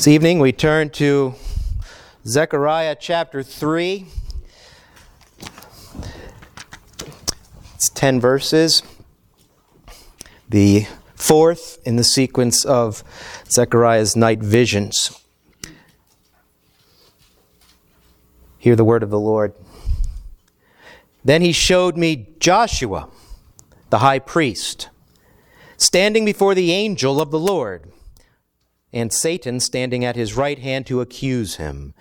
This evening we turn to Zechariah chapter 3. It's 10 verses. The fourth in the sequence of Zechariah's night visions. Hear the word of the Lord. Then he showed me Joshua, the high priest, standing before the angel of the Lord, and Satan standing at his right hand to accuse him.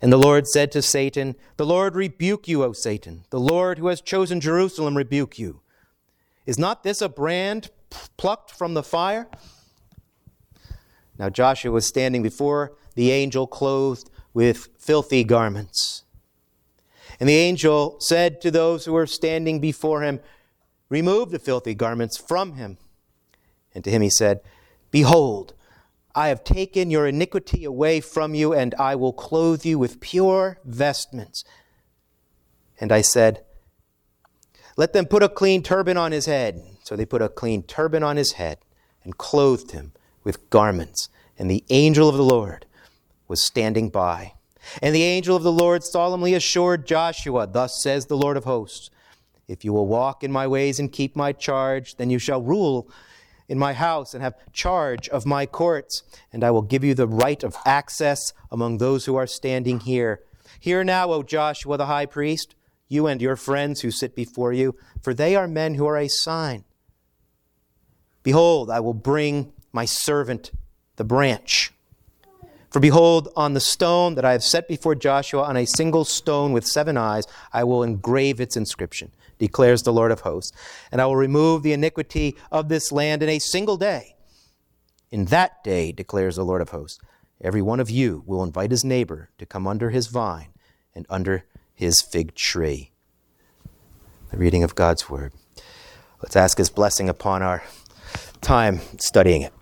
And the Lord said to Satan, The Lord rebuke you, O Satan. The Lord who has chosen Jerusalem rebuke you. Is not this a brand plucked from the fire? Now Joshua was standing before the angel clothed with filthy garments. And the angel said to those who were standing before him, Remove the filthy garments from him. And to him he said, Behold, I have taken your iniquity away from you, and I will clothe you with pure vestments. And I said, Let them put a clean turban on his head. So they put a clean turban on his head and clothed him with garments. And the angel of the Lord was standing by. And the angel of the Lord solemnly assured Joshua, Thus says the Lord of hosts, If you will walk in my ways and keep my charge, then you shall rule in my house and have charge of my courts, and I will give you the right of access among those who are standing here. Hear now, O Joshua the high priest, you and your friends who sit before you, for they are men who are a sign. Behold, I will bring my servant, the branch. For behold, on the stone that I have set before Joshua, on a single stone with seven eyes, I will engrave its inscription, declares the Lord of hosts. And I will remove the iniquity of this land in a single day. In that day, declares the Lord of hosts, every one of you will invite his neighbor to come under his vine and under his fig tree. The reading of God's word. Let's ask his blessing upon our time studying it.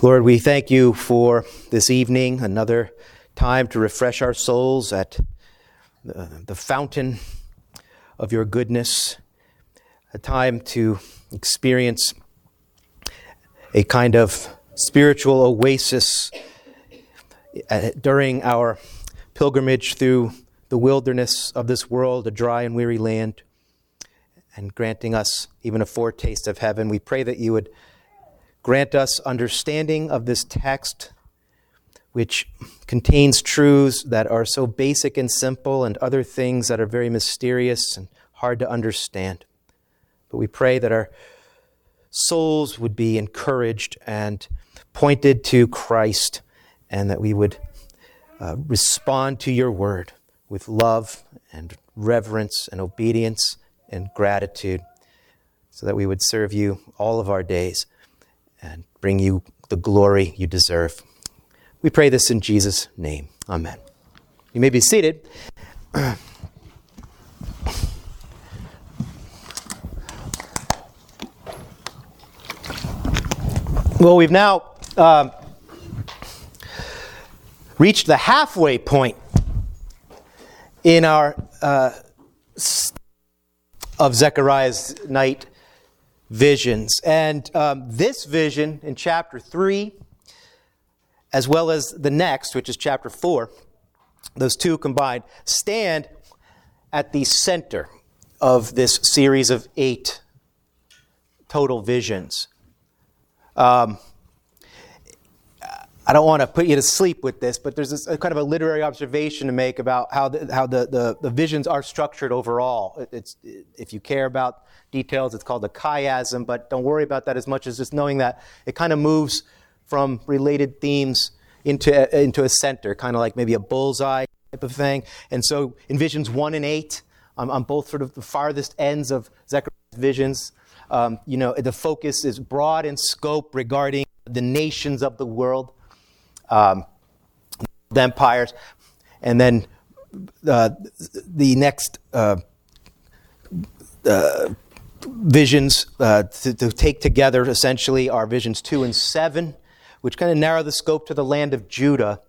Lord, we thank you for this evening, another time to refresh our souls at the, fountain of your goodness, a time to experience a kind of spiritual oasis uh, during our pilgrimage through the wilderness of this world, a dry and weary land, and granting us even a foretaste of heaven. We pray that you would Grant us understanding of this text, which contains truths that are so basic and simple, and other things that are very mysterious and hard to understand. But we pray that our souls would be encouraged and pointed to Christ, and that we would uh, respond to your word with love and reverence and obedience and gratitude, so that we would serve you all of our days and bring you the glory you deserve. We pray this in Jesus' name. Amen. You may be seated. Well, we've now uh, reached the halfway point in our uh, of Zechariah's night visions. And um, this vision in chapter 3, as well as the next, which is chapter 4, those two combined, stand at the center of this series of eight total visions. Um, I don't want to put you to sleep with this, but there's this, a kind of a literary observation to make about how the, how the, the, the visions are structured overall. It's, if you care about details, it's called a chiasm, but don't worry about that as much as just knowing that it kind of moves from related themes into, into a center, kind of like maybe a bullseye type of thing. And so in visions 1 and 8, um, on both sort of the farthest ends of Zechariah's visions, um, you know, the focus is broad in scope regarding the nations of the world um, the empires, and then uh, the next uh, uh, visions uh, to, to, take together essentially are visions two and seven, which kind of narrow the scope to the land of Judah,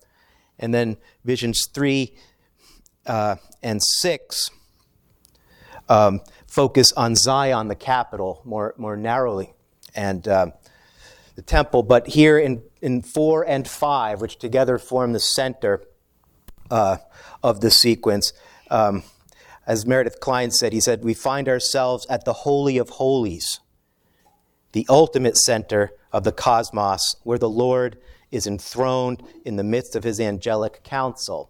and then visions three uh, and six. Um, focus on Zion, the capital, more more narrowly, and uh, the temple, but here in, in 4 and 5, which together form the center uh, of the sequence, um, as Meredith Kline said, he said, We find ourselves at the Holy of Holies, the ultimate center of the cosmos, where the Lord is enthroned in the midst of his angelic council.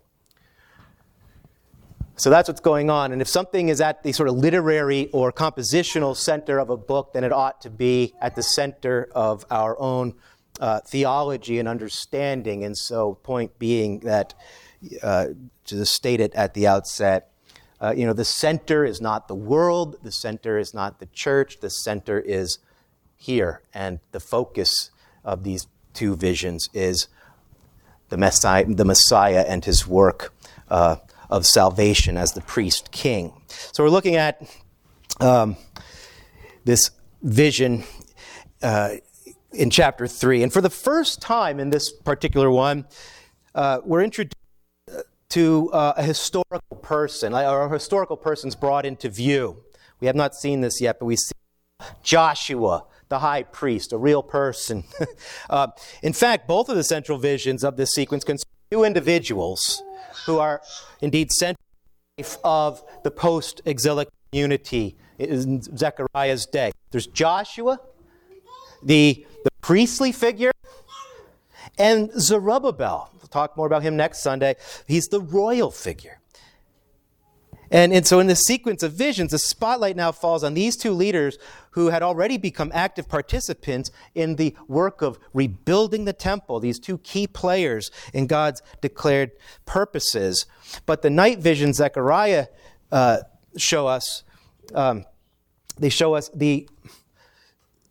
So that's what's going on. And if something is at the sort of literary or compositional center of a book, then it ought to be at the center of our own uh, theology and understanding. And so, point being that, uh, to state it at the outset, uh, you know, the center is not the world, the center is not the church, the center is here. And the focus of these two visions is the Messiah, the Messiah and his work uh, of salvation as the priest king. So we're looking at um, this vision uh, in chapter 3. And for the first time in this particular one, uh, we're introduced to uh, a historical person, or a historical person's brought into view. We have not seen this yet, but we see Joshua, the high priest, a real person. uh, in fact, both of the central visions of this sequence concern two individuals who are indeed central of the post exilic community in Zechariah's day. There's Joshua, the, the priestly figure, and Zerubbabel. We'll talk more about him next Sunday. He's the royal figure. And, and so, in the sequence of visions, the spotlight now falls on these two leaders who had already become active participants in the work of rebuilding the temple, these two key players in God's declared purposes. But the night visions Zechariah uh, show us, um, they show us the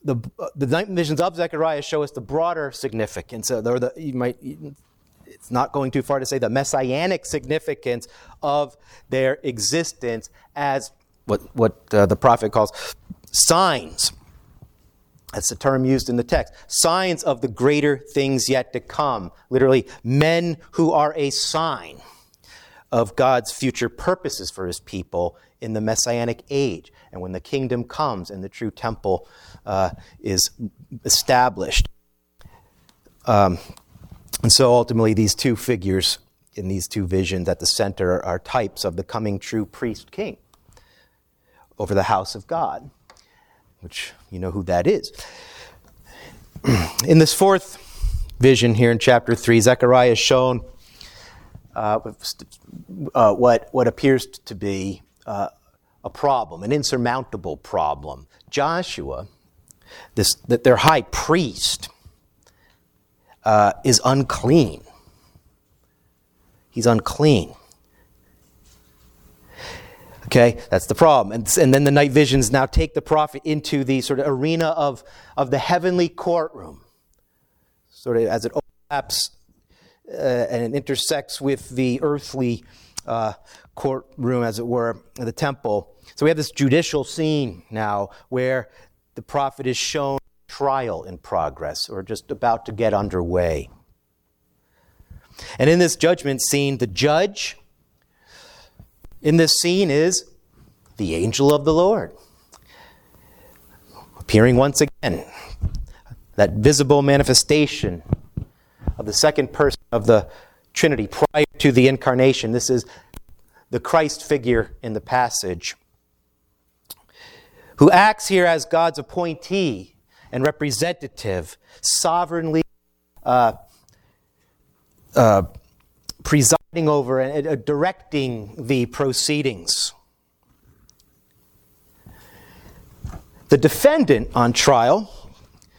the, the night visions of Zechariah show us the broader significance. Uh, the, you might it's not going too far to say the messianic significance of their existence as what, what uh, the prophet calls signs. That's the term used in the text. Signs of the greater things yet to come. Literally, men who are a sign of God's future purposes for his people in the messianic age. And when the kingdom comes and the true temple uh, is established. Um, and so ultimately, these two figures in these two visions at the center are types of the coming true priest king over the house of God, which you know who that is. In this fourth vision here in chapter 3, Zechariah is shown uh, uh, what, what appears to be uh, a problem, an insurmountable problem. Joshua, this, that their high priest, uh, is unclean. He's unclean. Okay, that's the problem. And, and then the night visions now take the prophet into the sort of arena of, of the heavenly courtroom, sort of as it overlaps uh, and intersects with the earthly uh, courtroom, as it were, the temple. So we have this judicial scene now where the prophet is shown trial in progress or just about to get underway. And in this judgment scene, the judge in this scene is the angel of the Lord, appearing once again. That visible manifestation of the second person of the Trinity prior to the incarnation. This is the Christ figure in the passage, who acts here as God's appointee and representative, sovereignly uh, uh, presiding over and uh, directing the proceedings. The defendant on trial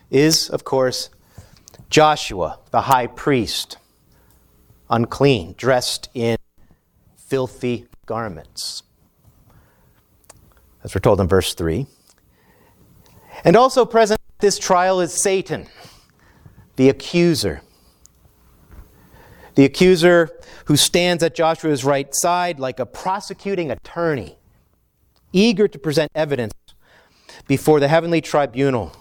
is, of course, Joshua, the high priest, unclean, dressed in filthy garments. As we're told in verse 3. And also present this trial is Satan, the accuser. The accuser who stands at Joshua's right side like a prosecuting attorney, eager to present evidence before the heavenly tribunal,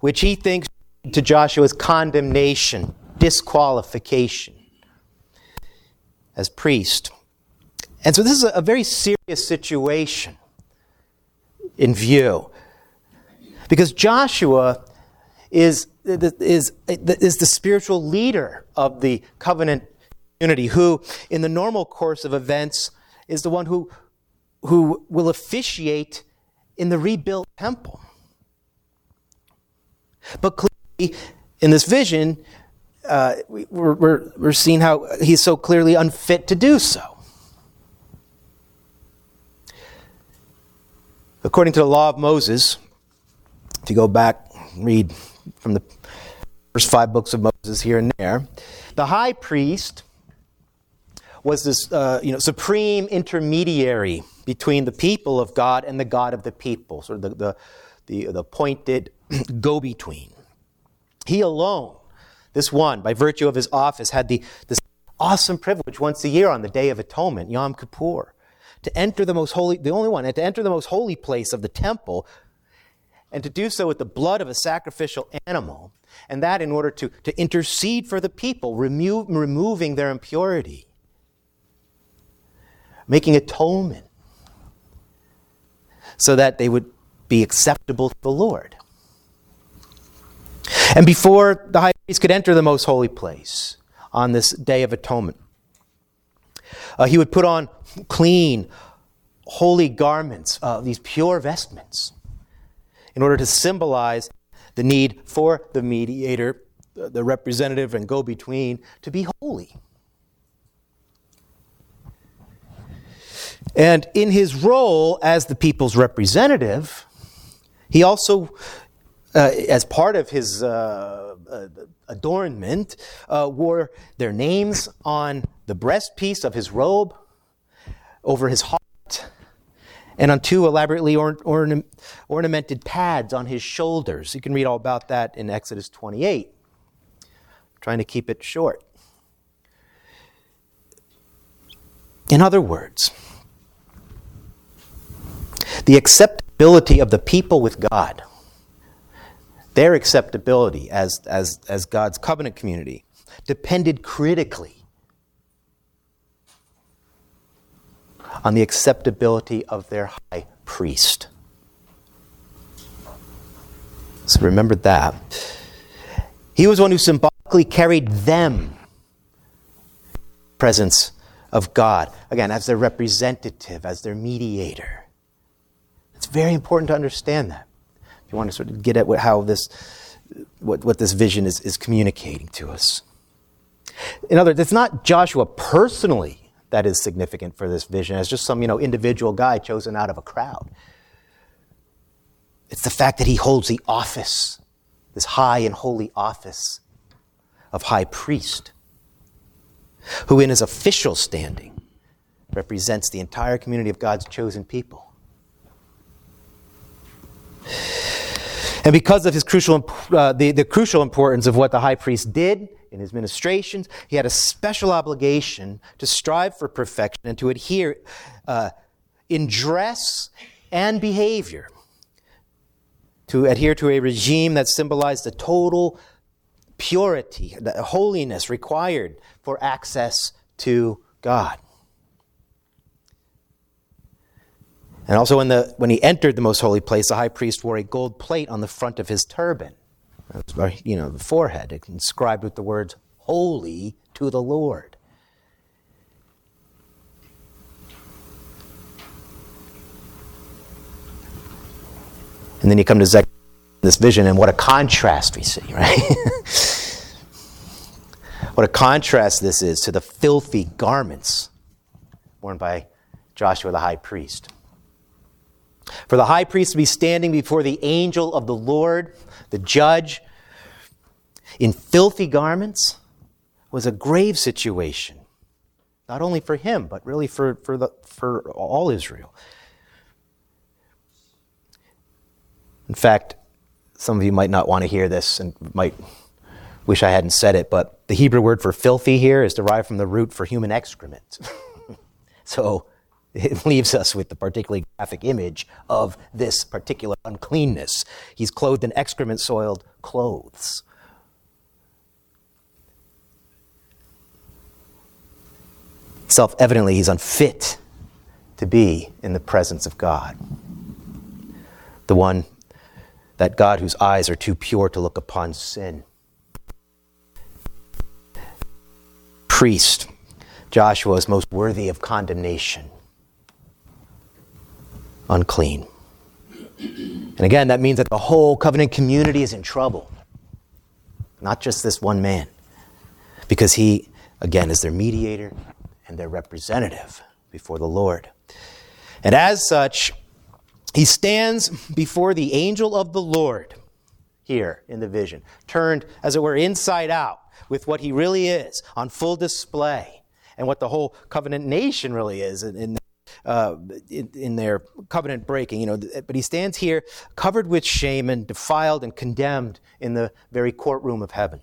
which he thinks to Joshua's condemnation, disqualification as priest. And so this is a very serious situation in view. Because Joshua is, is, is the spiritual leader of the covenant community, who, in the normal course of events, is the one who, who will officiate in the rebuilt temple. But clearly, in this vision, uh, we, are we're, we're seeing how he's so clearly unfit to do so. According to the law of Moses, if you go back, read from the first five books of Moses here and there, the high priest was this uh, you know, supreme intermediary between the people of God and the God of the people, sort of the, the, the, the appointed go between. He alone, this one, by virtue of his office, had the, this awesome privilege once a year on the Day of Atonement, Yom Kippur, to enter the most holy, the only one, and to enter the most holy place of the temple, and to do so with the blood of a sacrificial animal, and that in order to, to intercede for the people, remove, removing their impurity making atonement so that they would be acceptable to the Lord. And before the high priest could enter the most holy place on this day of atonement, uh, he would put on clean, holy garments, uh, these pure vestments, in order to symbolize the need for the mediator, the representative and go between, to be holy. And in his role as the people's representative, he also, uh, as part of his uh, uh, adornment, uh, wore their names on the breastpiece of his robe, over his heart, and on two elaborately or- orna- ornamented pads on his shoulders. You can read all about that in Exodus 28. I'm trying to keep it short. In other words, the acceptability of the people with God, their acceptability as, as, as God's covenant community, depended critically on the acceptability of their high priest. So remember that. He was one who symbolically carried them presence of God again as their representative as their mediator it's very important to understand that. If you want to sort of get at what, how this, what, what this vision is, is communicating to us. In other words, it's not Joshua personally that is significant for this vision as just some you know, individual guy chosen out of a crowd. It's the fact that he holds the office, this high and holy office of high priest, who in his official standing represents the entire community of God's chosen people. And because of his crucial, uh, the, the crucial importance of what the high priest did in his ministrations, he had a special obligation to strive for perfection and to adhere uh, in dress and behavior, to adhere to a regime that symbolized the total purity, the holiness required for access to God. And also, when, the, when he entered the most holy place, the high priest wore a gold plate on the front of his turban, you know, the forehead, inscribed with the words, Holy to the Lord. And then you come to Zechariah, this vision, and what a contrast we see, right? what a contrast this is to the filthy garments worn by Joshua the high priest. For the high priest to be standing before the angel of the Lord, the judge, in filthy garments was a grave situation. Not only for him, but really for, for, the, for all Israel. In fact, some of you might not want to hear this and might wish I hadn't said it, but the Hebrew word for filthy here is derived from the root for human excrement. so it leaves us with the particularly graphic image of this particular uncleanness. He's clothed in excrement soiled clothes. Self evidently, he's unfit to be in the presence of God. The one that God whose eyes are too pure to look upon sin. Priest, Joshua is most worthy of condemnation. Unclean. And again, that means that the whole covenant community is in trouble, not just this one man, because he, again, is their mediator and their representative before the Lord. And as such, he stands before the angel of the Lord here in the vision, turned, as it were, inside out with what he really is on full display and what the whole covenant nation really is in, in, uh, in, in their covenant breaking. You know, but he stands here covered with shame and defiled and condemned in the very courtroom of heaven.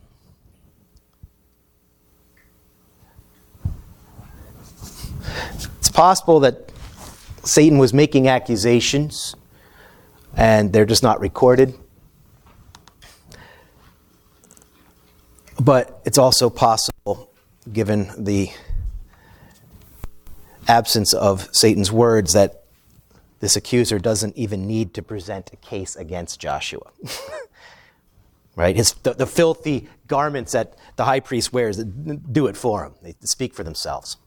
It's possible that Satan was making accusations and they're just not recorded. But it's also possible, given the absence of Satan's words, that this accuser doesn't even need to present a case against Joshua. right? His, the, the, filthy garments that the high priest wears do it for him, they speak for themselves.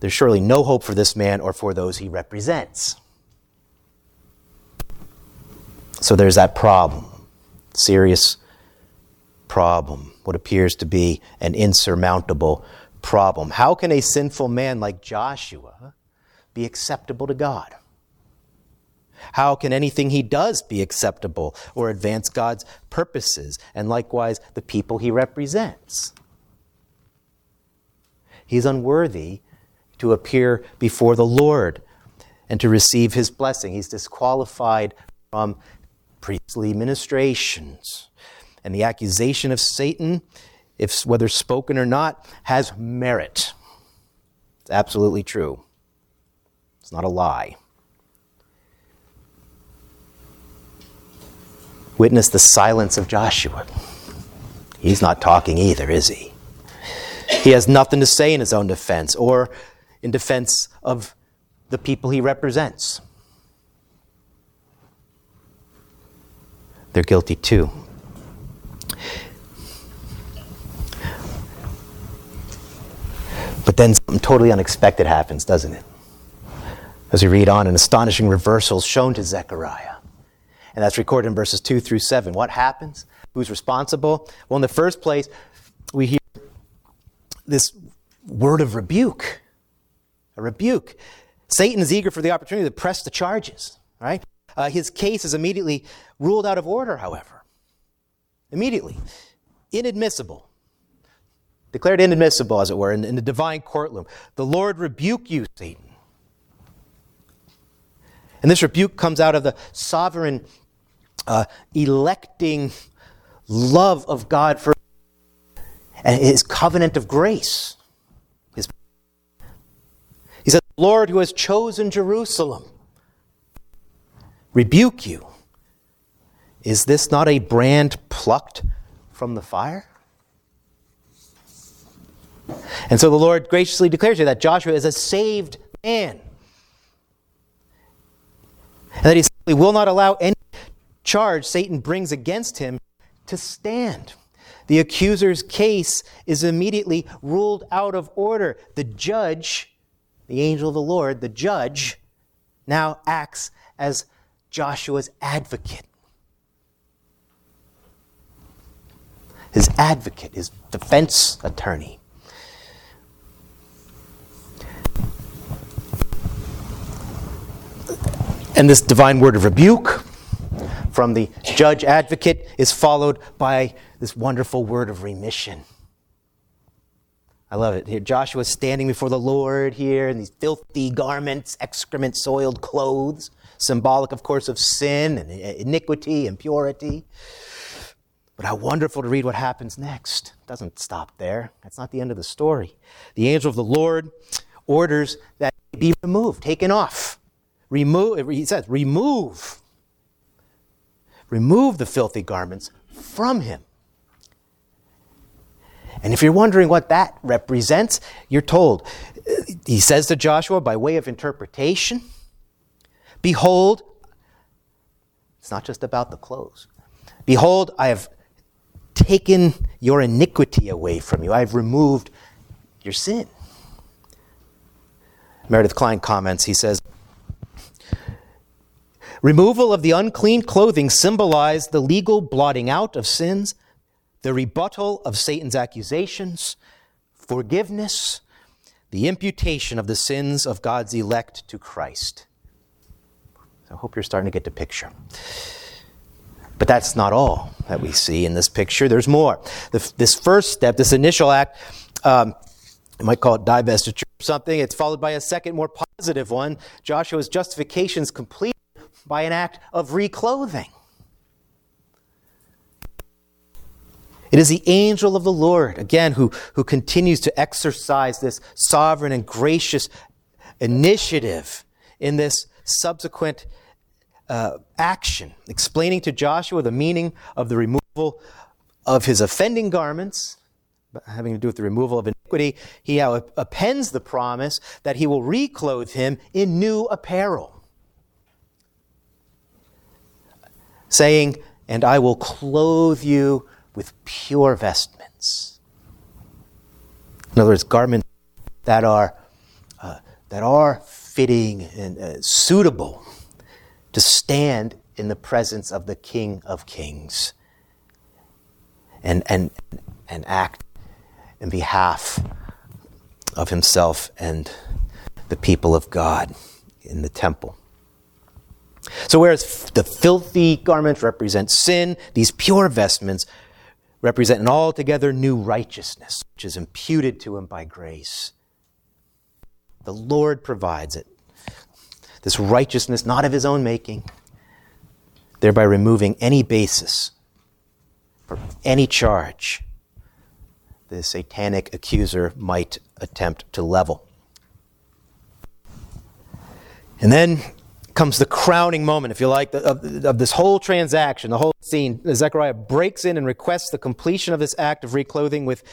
There's surely no hope for this man or for those he represents. So there's that problem, serious problem, what appears to be an insurmountable problem. How can a sinful man like Joshua be acceptable to God? How can anything he does be acceptable or advance God's purposes and likewise the people he represents? He's unworthy to appear before the Lord and to receive his blessing. He's disqualified from priestly ministrations. And the accusation of Satan, if whether spoken or not, has merit. It's absolutely true. It's not a lie. Witness the silence of Joshua. He's not talking either, is he? He has nothing to say in his own defense or in defense of the people he represents. They're guilty too. Then something totally unexpected happens, doesn't it? As we read on, an astonishing reversal is shown to Zechariah. And that's recorded in verses 2 through 7. What happens? Who's responsible? Well, in the first place, we hear this word of rebuke a rebuke. Satan is eager for the opportunity to press the charges, right? Uh, his case is immediately ruled out of order, however. Immediately. Inadmissible. Declared inadmissible, as it were, in, in the divine courtroom. The Lord rebuke you, Satan. And this rebuke comes out of the sovereign, uh, electing love of God for and his covenant of grace. He says, Lord who has chosen Jerusalem, rebuke you. Is this not a brand plucked from the fire? And so the Lord graciously declares here that Joshua is a saved man. And that he simply will not allow any charge Satan brings against him to stand. The accuser's case is immediately ruled out of order. The judge the angel of the Lord, the judge, now acts as Joshua's advocate. His advocate, his defense attorney. And this divine word of rebuke from the judge advocate is followed by this wonderful word of remission. I love it. Here, Joshua standing before the Lord here in these filthy garments, excrement soiled clothes, symbolic, of course, of sin and iniquity and purity. But how wonderful to read what happens next. It doesn't stop there. That's not the end of the story. The angel of the Lord orders that he be removed, taken off. Remove, he says, remove. Remove the filthy garments from him. And if you're wondering what that represents, you're told. He says to Joshua by way of interpretation Behold, It's not just about the clothes. Behold, I have taken your iniquity away from you, I have removed your sin. Meredith Kline comments, he says, Removal of the unclean clothing symbolized the legal blotting out of sins, the rebuttal of Satan's accusations, forgiveness, the imputation of the sins of God's elect to Christ. I hope you're starting to get the picture. But that's not all that we see in this picture. There's more. The, this first step, this initial act, um, you might call it divestiture or something. It's followed by a second, more positive one. Joshua's justification is complete by an act of reclothing. It is the angel of the Lord, again, who, who continues to exercise this sovereign and gracious initiative in this subsequent uh, action, explaining to Joshua the meaning of the removal of his offending garments, having to do with the removal of iniquity. He appends the promise that he will reclothe him in new apparel. Saying, And I will clothe you with pure vestments. In other words, garments that are, uh, that are fitting and uh, suitable to stand in the presence of the King of Kings and, and, and act in behalf of himself and the people of God in the temple. So, whereas the filthy garments represent sin, these pure vestments represent an altogether new righteousness, which is imputed to him by grace. The Lord provides it. This righteousness, not of his own making, thereby removing any basis for any charge the satanic accuser might attempt to level. And then comes the crowning moment, if you like, of, of, this whole transaction, the whole scene. Zechariah breaks in and requests the completion of this act of reclothing with,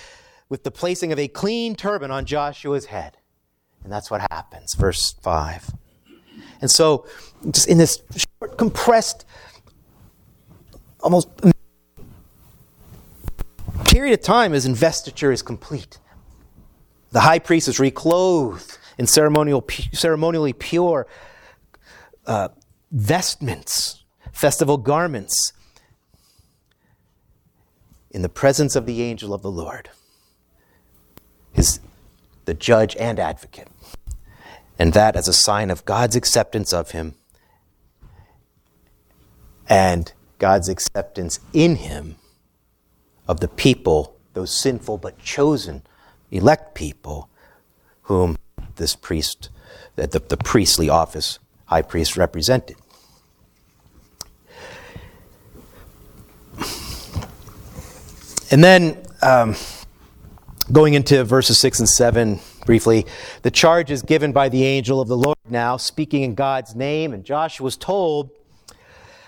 with the placing of a clean turban on Joshua's head. And that's what happens. Verse 5. And so, just in this short, compressed, almost period of time, his investiture is complete. The high priest is reclothed in ceremonial, ceremonially pure uh, vestments, festival garments, in the presence of the angel of the Lord, his, the judge and advocate. And that as a sign of God's acceptance of him and God's acceptance in him of the people, those sinful but chosen elect people, whom this priest, the, the, the priestly office high priest represented. And then, um, going into verses 6 and 7 briefly, the charge is given by the angel of the Lord now, speaking in God's name, and Joshua was told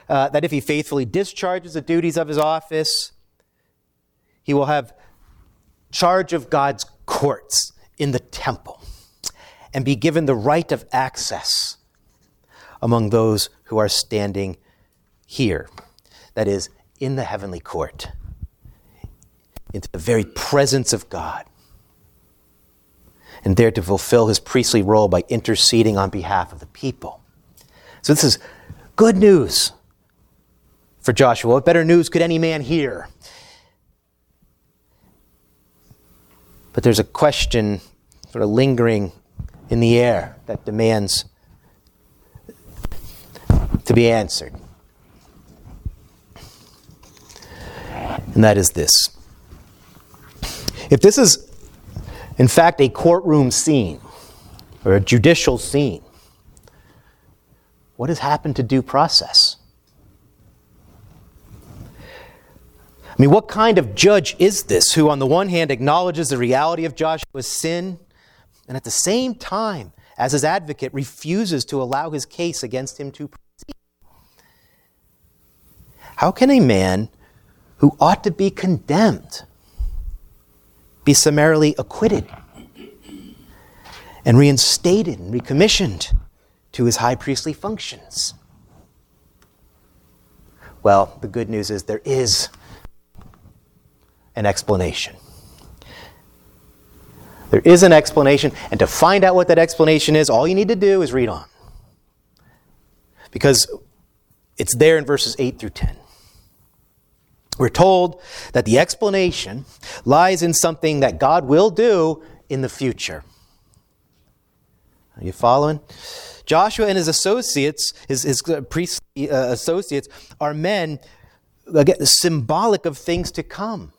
uh, that if he faithfully discharges the duties of his office, he will have charge of God's courts in the temple and be given the right of access among those who are standing here. That is, in the heavenly court, into the very presence of God, and there to fulfill his priestly role by interceding on behalf of the people. So, this is good news for Joshua. What better news could any man hear? But there's a question sort of lingering in the air that demands to be answered. And that is this. If this is, in fact, a courtroom scene or a judicial scene, what has happened to due process? I mean, what kind of judge is this who, on the one hand, acknowledges the reality of Joshua's sin and at the same time, as his advocate, refuses to allow his case against him to how can a man who ought to be condemned be summarily acquitted and reinstated and recommissioned to his high priestly functions? Well, the good news is there is an explanation. There is an explanation, and to find out what that explanation is, all you need to do is read on. Because it's there in verses 8 through 10. We're told that the explanation lies in something that God will do in the future. Are you following? Joshua and his associates, his, his priestly uh, associates, are men again, symbolic of things to come.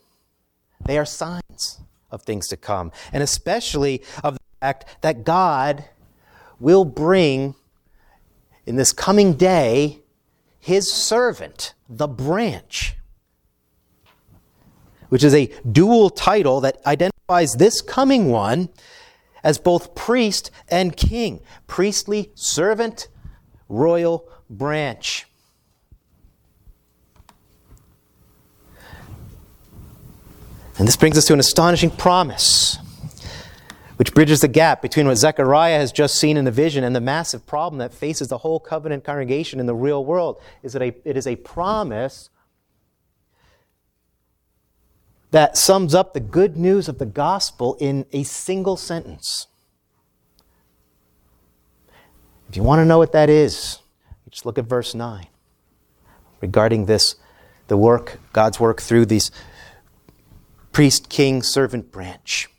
They are signs of things to come, and especially of the fact that God will bring in this coming day his servant, the branch, which is a dual title that identifies this coming one as both priest and king, priestly servant, royal branch. And this brings us to an astonishing promise, which bridges the gap between what Zechariah has just seen in the vision and the massive problem that faces the whole covenant congregation in the real world. Is that a, it is a promise that sums up the good news of the gospel in a single sentence. If you want to know what that is, just look at verse 9 regarding this, the work, God's work through these priest, king, servant branch.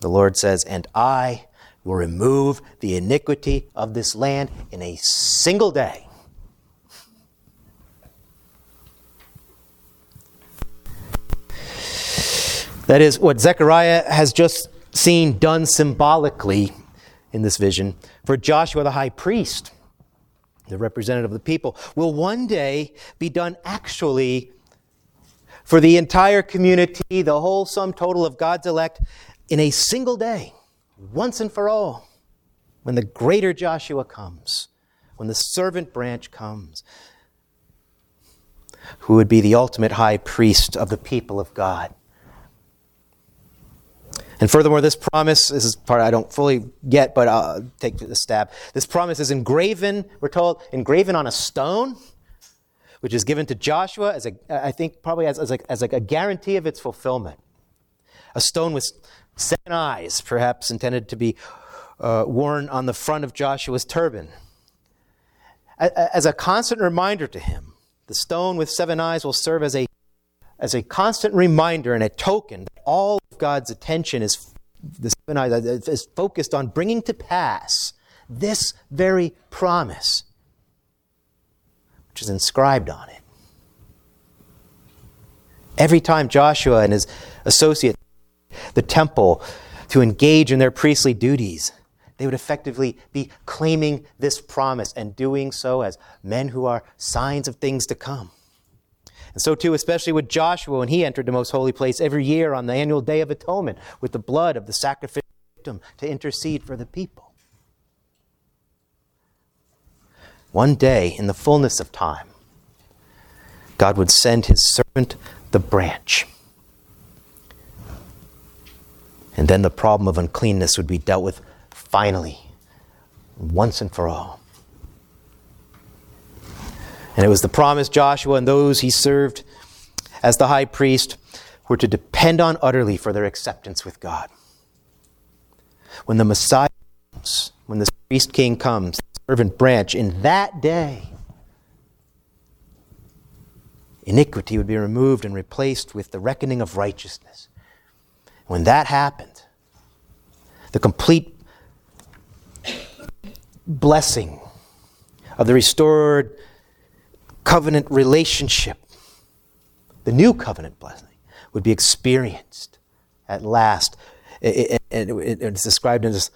The Lord says, And I will remove the iniquity of this land in a single day. That is what Zechariah has just seen done symbolically in this vision for Joshua the high priest, the representative of the people, will one day be done actually for the entire community, the whole sum total of God's elect, in a single day, once and for all, when the greater Joshua comes, when the servant branch comes, who would be the ultimate high priest of the people of God. And furthermore, this promise, this is part I don't fully get, but I'll take the stab. This promise is engraven, we're told, engraven on a stone, which is given to Joshua as a, I think probably as, as, a, as a guarantee of its fulfillment. A stone with seven eyes, perhaps intended to be uh, worn on the front of Joshua's turban. As a constant reminder to him, the stone with seven eyes will serve as a, as a constant reminder and a token that all of God's attention is, is focused on bringing to pass this very promise, which is inscribed on it. Every time Joshua and his associate the temple to engage in their priestly duties, they would effectively be claiming this promise and doing so as men who are signs of things to come. And so, too, especially with Joshua when he entered the most holy place every year on the annual Day of Atonement with the blood of the sacrificial victim to intercede for the people. One day, in the fullness of time, God would send his servant, the branch. And then the problem of uncleanness would be dealt with finally, once and for all. And it was the promise Joshua and those he served as the high priest were to depend on utterly for their acceptance with God. When the Messiah comes, when the priest king comes, the servant branch, in that day, iniquity would be removed and replaced with the reckoning of righteousness. When that happened, the complete blessing of the restored covenant relationship, the new covenant blessing, would be experienced at last. And it's described in this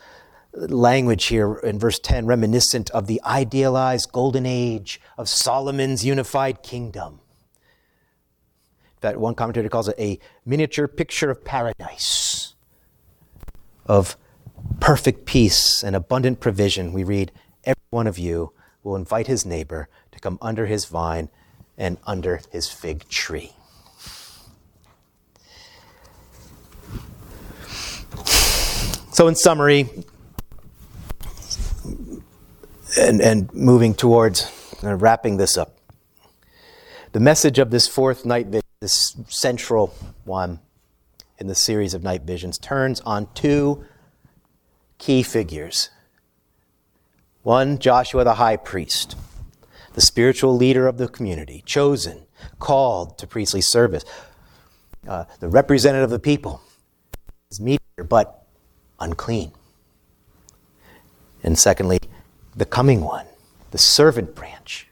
language here in verse 10, reminiscent of the idealized golden age of Solomon's unified kingdom. That one commentator calls it a miniature picture of paradise, of perfect peace and abundant provision. We read, Every one of you will invite his neighbor come under his vine and under his fig tree. So, in summary, and, and moving towards uh, wrapping this up, The message of this fourth night vision, this central one in the series of night visions, turns on two key figures. One, Joshua the high priest, the spiritual leader of the community, chosen, called to priestly service, uh, the representative of the people, is mediator, but unclean. And secondly, the coming one, the servant branch,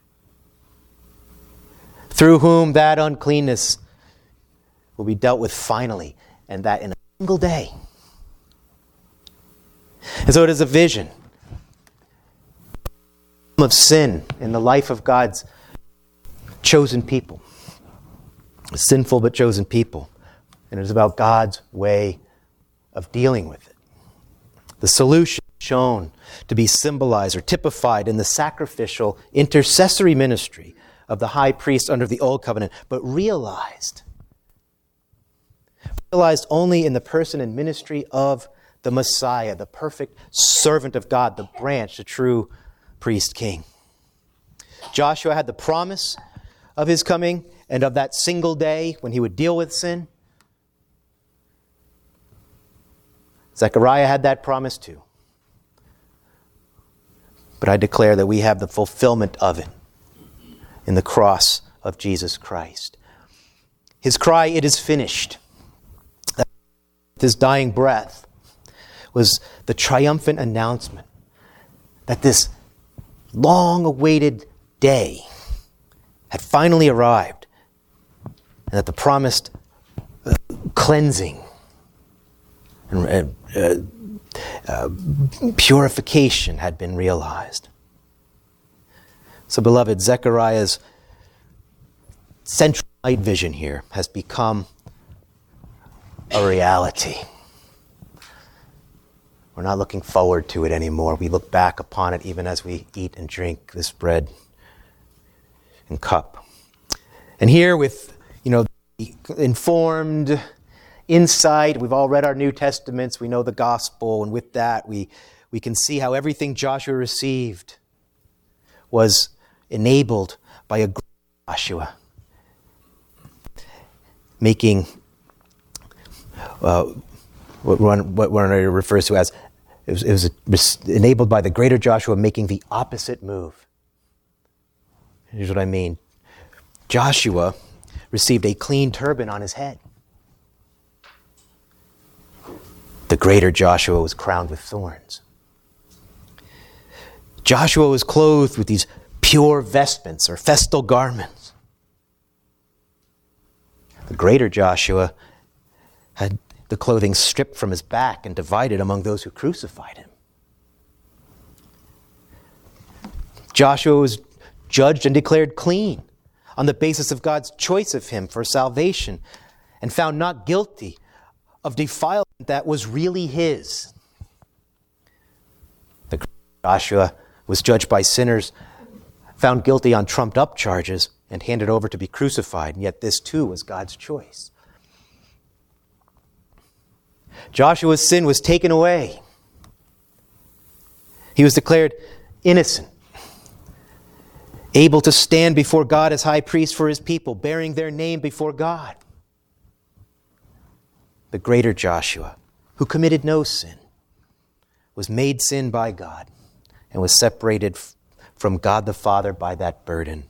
through whom that uncleanness will be dealt with finally, and that in a single day. And so it is a vision of sin in the life of God's chosen people, sinful but chosen people. And it is about God's way of dealing with it. The solution shown to be symbolized or typified in the sacrificial intercessory ministry of the high priest under the old covenant, but realized realized only in the person and ministry of the Messiah, the perfect servant of God, the branch, the true priest king. Joshua had the promise of his coming and of that single day when he would deal with sin. Zechariah had that promise too. But I declare that we have the fulfillment of it in the cross of Jesus Christ. His cry, It is finished, his dying breath, was the triumphant announcement that this long awaited day had finally arrived and that the promised uh, cleansing and uh, uh, purification had been realized. So, beloved, Zechariah's central night vision here has become a reality. We're not looking forward to it anymore. We look back upon it even as we eat and drink this bread and cup. And here, with you know, informed insight, we've all read our New Testaments, we know the gospel, and with that, we, we can see how everything Joshua received was enabled by a Joshua, making uh, what one, what one refers to as it was, it was enabled by the greater Joshua making the opposite move. Here's what I mean Joshua received a clean turban on his head. The greater Joshua was crowned with thorns. Joshua was clothed with these pure vestments or festal garments. The greater Joshua had the clothing stripped from his back and divided among those who crucified him. Joshua was judged and declared clean on the basis of God's choice of him for salvation and found not guilty of defilement that was really his. The Joshua was judged by sinners, found guilty on trumped up charges, and handed over to be crucified, and yet this too was God's choice. Joshua's sin was taken away. He was declared innocent, able to stand before God as high priest for his people, bearing their name before God. The greater Joshua, who committed no sin, was made sin by God and was separated from God the Father by that burden.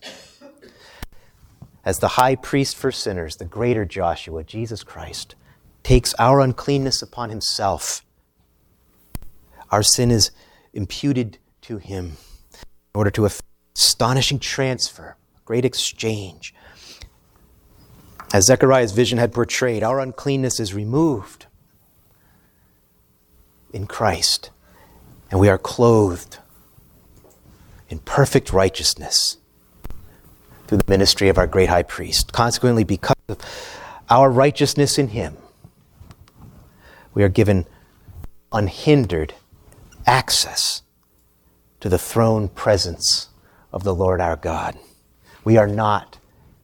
As the high priest for sinners, the greater Joshua, Jesus Christ, takes our uncleanness upon himself. Our sin is imputed to him in order to astonishing transfer, great exchange. As Zechariah's vision had portrayed, our uncleanness is removed in Christ, and we are clothed in perfect righteousness through the ministry of our great high priest. Consequently, because of our righteousness in him, we are given unhindered access to the throne presence of the Lord our God. We are not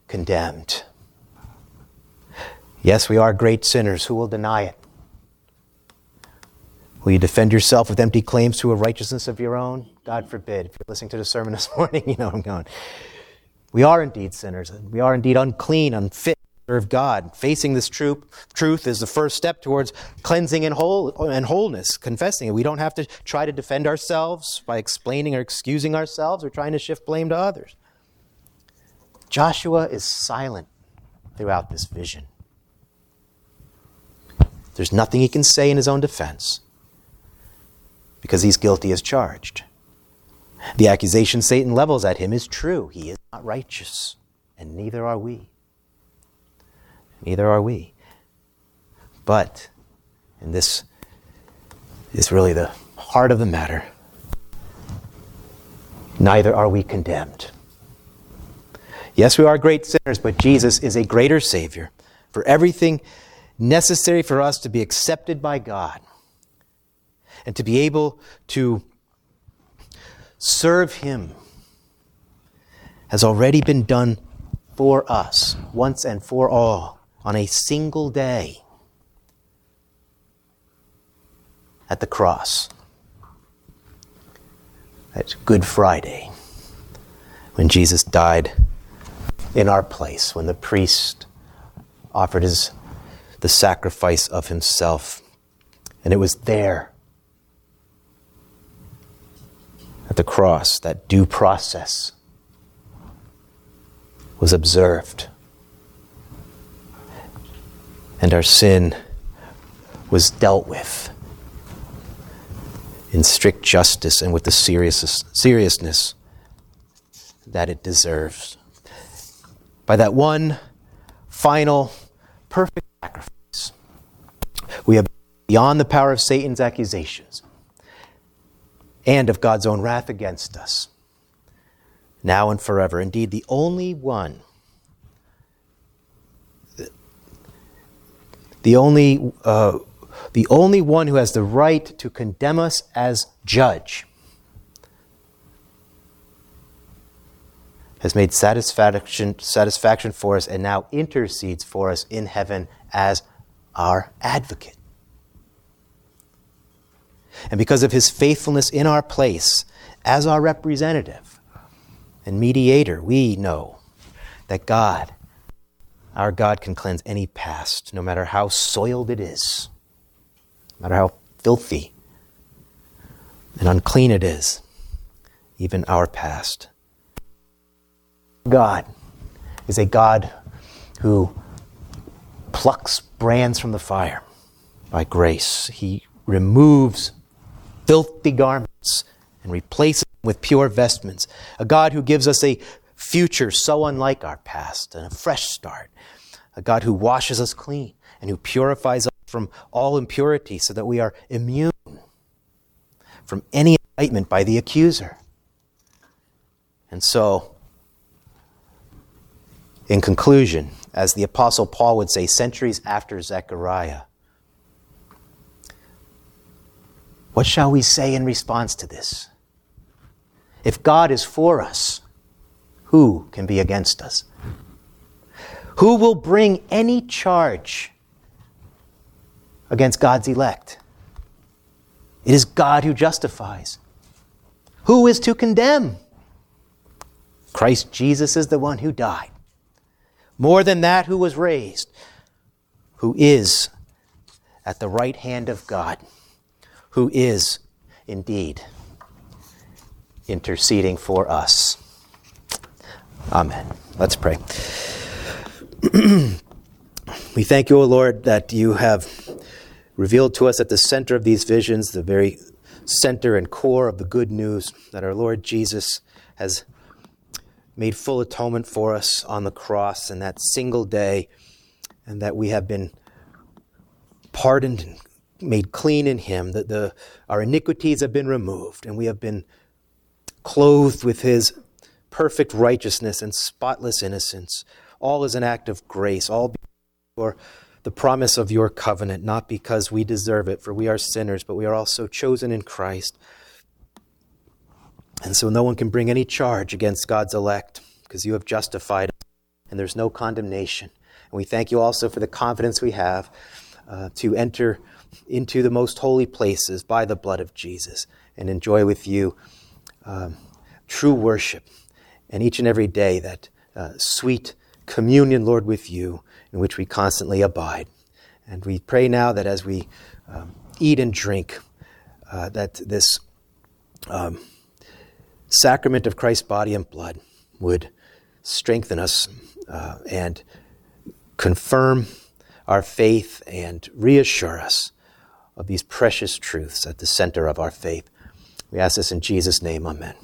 condemned. Yes, we are great sinners. Who will deny it? Will you defend yourself with empty claims to a righteousness of your own? God forbid. If you're listening to the sermon this morning, you know I'm going. We are indeed sinners, and we are indeed unclean, unfit serve God. Facing this truth, truth is the first step towards cleansing and, whole, and wholeness, confessing it. We don't have to try to defend ourselves by explaining or excusing ourselves or trying to shift blame to others. Joshua is silent throughout this vision. There's nothing he can say in his own defense because he's guilty as charged. The accusation Satan levels at him is true. He is not righteous, and neither are we. Neither are we. But, and this is really the heart of the matter, neither are we condemned. Yes, we are great sinners, but Jesus is a greater Savior for everything necessary for us to be accepted by God and to be able to serve Him has already been done for us once and for all on a single day at the cross. That's Good Friday when Jesus died in our place, when the priest offered his, the sacrifice of himself. And it was there at the cross that due process was observed. And our sin was dealt with in strict justice and with the serious, seriousness that it deserves. By that one final perfect sacrifice, we have beyond the power of Satan's accusations and of God's own wrath against us, now and forever. Indeed, the only one, the only, uh, the only one who has the right to condemn us as judge, has made satisfaction, satisfaction for us and now intercedes for us in heaven as our advocate. And because of his faithfulness in our place as our representative and mediator, we know that God, our God, can cleanse any past, no matter how soiled it is, no matter how filthy and unclean it is, even our past. God is a God who plucks brands from the fire by grace. He removes filthy garments and replaces them with pure vestments. A God who gives us a future so unlike our past and a fresh start. A God who washes us clean and who purifies us from all impurity so that we are immune from any indictment by the accuser. And so, in conclusion, as the Apostle Paul would say centuries after Zechariah, What shall we say in response to this? If God is for us, who can be against us? Who will bring any charge against God's elect? It is God who justifies. Who is to condemn? Christ Jesus is the one who died. More than that, who was raised, who is at the right hand of God who is indeed interceding for us. Amen. Let's pray. we thank you, O Lord, that you have revealed to us at the center of these visions, the very center and core of the good news, that our Lord Jesus has made full atonement for us on the cross in that single day, and that we have been pardoned and made clean in him, that the, our iniquities have been removed, and we have been clothed with his perfect righteousness and spotless innocence. All is an act of grace, all for the promise of your covenant, not because we deserve it, for we are sinners, but we are also chosen in Christ. And so no one can bring any charge against God's elect, because you have justified us, and there's no condemnation. And we thank you also for the confidence we have uh, to enter into the most holy places by the blood of Jesus and enjoy with you um, true worship and each and every day that uh, sweet communion, Lord, with you, in which we constantly abide. And we pray now that as we um, eat and drink, uh, that this um, sacrament of Christ's body and blood would strengthen us uh, and confirm our faith and reassure us of these precious truths at the center of our faith. We ask this in Jesus' name, amen.